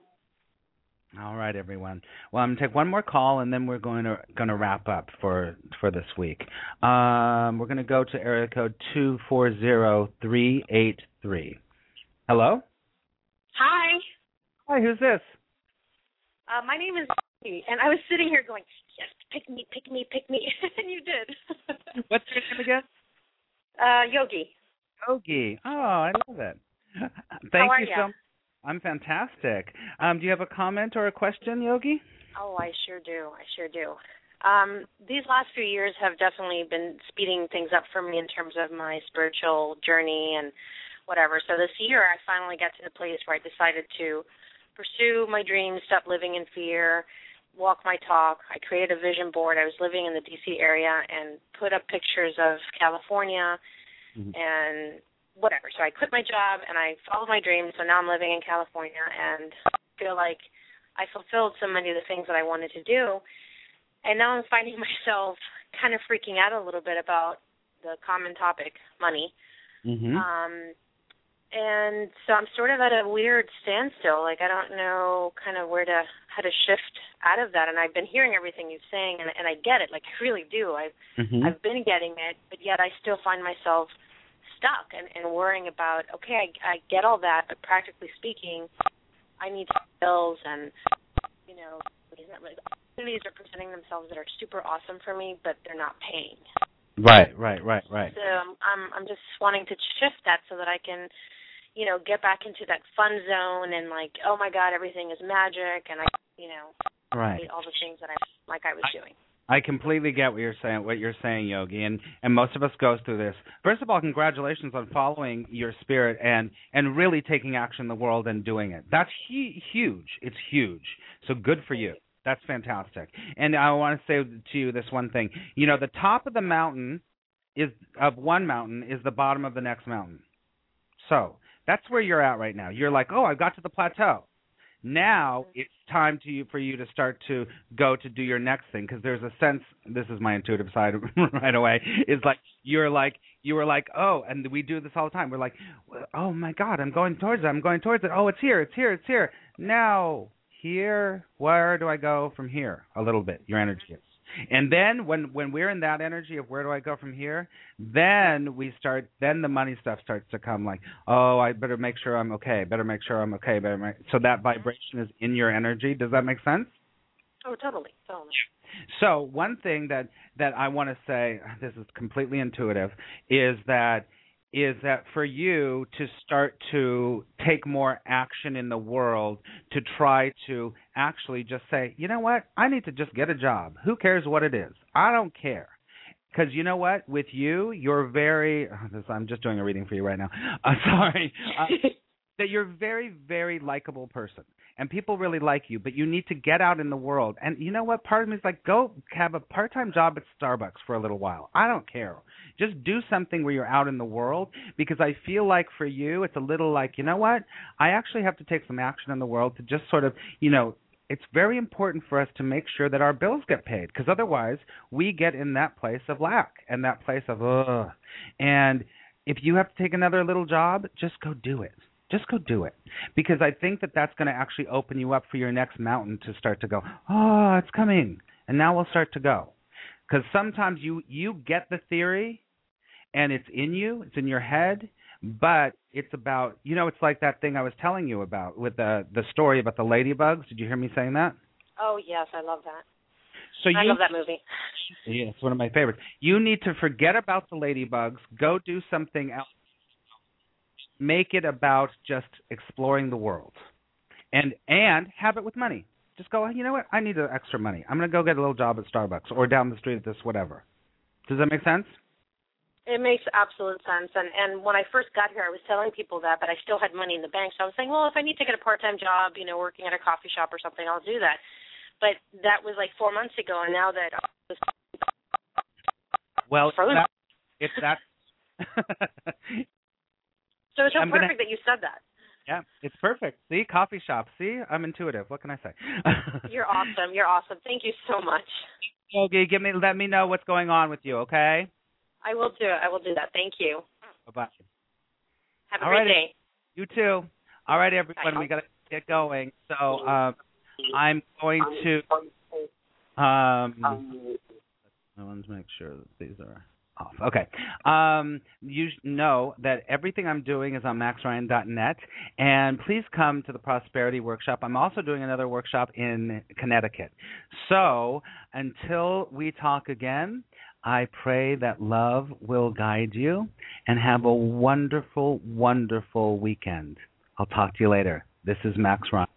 All right, everyone. Well, I'm gonna take one more call, and then we're going to going to wrap up for for this week. Um, we're going to go to area code two four zero three eight three. Hello. Hi, Hi. Who's this? uh, my name is Yogi, and I was sitting here going, "Yes, pick me, pick me, pick me," (laughs) and you did. What's your name again? uh, Yogi, Yogi. Oh, I love it. Thank are you so. I'm fantastic. Um, do you have a comment or a question, Yogi? oh, I sure do, I sure do. Um, these last few years have definitely been speeding things up for me in terms of my spiritual journey and whatever. So this year, I finally got to the place where I decided to pursue my dreams, stop living in fear, walk my talk. I created a vision board. I was living in the DC area and put up pictures of California Mhm. and whatever. So I quit my job and I followed my dreams. So now I'm living in California and feel like I fulfilled so many of the things that I wanted to do. And now I'm finding (laughs) myself kind of freaking out a little bit about the common topic, money. Mm-hmm. Um, and so I'm sort of at a weird standstill. Like I don't know kind of where to how to shift out of that. And I've been hearing everything you're saying, and and I get it. Like I really do. I've mm-hmm. I've been getting it, but yet I still find myself stuck and and worrying about. Okay, I I get all that, but practically speaking, I need bills and you know opportunities are presenting themselves that are super awesome for me, but they're not paying. Right, right, right, right. So um, I'm I'm just wanting to shift that so that I can, you know, get back into that fun zone and like, oh my God, everything is magic, and I, you know, Right. all the things that I like I was doing. I completely get what you're saying. What you're saying, Yogi, and and most of us goes through this. First of all, congratulations on following your spirit and and really taking action in the world and doing it. That's hu- huge. It's huge. So good for you. That's fantastic. And I want to say to you this one thing. You know, the top of the mountain is of one mountain is the bottom of the next mountain. So that's where you're at right now. You're like, oh, I've got to the plateau. Now it's time to you for you to start to go to do your next thing because there's a sense. This is my intuitive side (laughs) right away. Is like you're like you were like oh, and we do this all the time. We're like, oh my God, I'm going towards it. I'm going towards it. Oh, it's here. It's here. It's here. Now here, where do I go from here? A little bit. Your energy is. And then when when we're in that energy of where do I go from here, then we start. Then the money stuff starts to come. Like, oh, I better make sure I'm okay. Better make sure I'm okay. Better make, so that mm-hmm. vibration is in your energy. Does that make sense? Oh, totally, totally. So one thing that that I want to say, this is completely intuitive, is that is that for you to start to take more action in the world to try to actually just say, you know what, I need to just get a job. Who cares what it is? I don't care. Because you know what, with you, you're very. oh, (sighs) this- I'm just doing a reading for you right now. (laughs) Uh, sorry, uh, (laughs) that you're a very, very likable person and people really like you, but you need to get out in the world. And you know what? Part of me is like, go have a part time job at Starbucks for a little while. I don't care. Just do something where you're out in the world because I feel like for you, it's a little like, you know what? I actually have to take some action in the world to just sort of, you know, it's very important for us to make sure that our bills get paid because otherwise we get in that place of lack and that place of ugh. And if you have to take another little job, just go do it. Just go do it because I think that that's going to actually open you up for your next mountain to start to go. Oh, it's coming, and now we'll start to go. Because sometimes you you get the theory, and it's in you, it's in your head, but it's about you know it's like that thing I was telling you about with the the story about the ladybugs. Did you hear me saying that? Oh yes, I love that. So I you love that movie. Yeah, it's one of my favorites. You need to forget about the ladybugs. Go do something else. Make it about just exploring the world, and and have it with money. Just go. You know what? I need the extra money. I'm gonna go get a little job at Starbucks or down the street at this whatever. Does that make sense? It makes absolute sense. And and when I first got here, I was telling people that, but I still had money in the bank. So I was saying, well, if I need to get a part time job, you know, working at a coffee shop or something, I'll do that. But that was like four months ago, and now that Well, if Frozen. that, if that (laughs) (laughs) so it's so I'm gonna- perfect that you said that. Yeah, it's perfect. See, coffee shop. See, I'm intuitive. What can I say? (laughs) You're awesome. You're awesome. Thank you so much. Okay, give me let me know what's going on with you, okay? I will do it. I will do that. Thank you. Bye bye. Have a All great right. day. You too. All right, everyone, Bye. we gotta get going. So um, I'm going to um, I want to make sure that these are off. Okay. Um, you know that everything I'm doing is on maxryan.net, and please come to the Prosperity Workshop. I'm also doing another workshop in Connecticut. So until we talk again, I pray that love will guide you, and have a wonderful, wonderful weekend. I'll talk to you later. This is Max Ryan.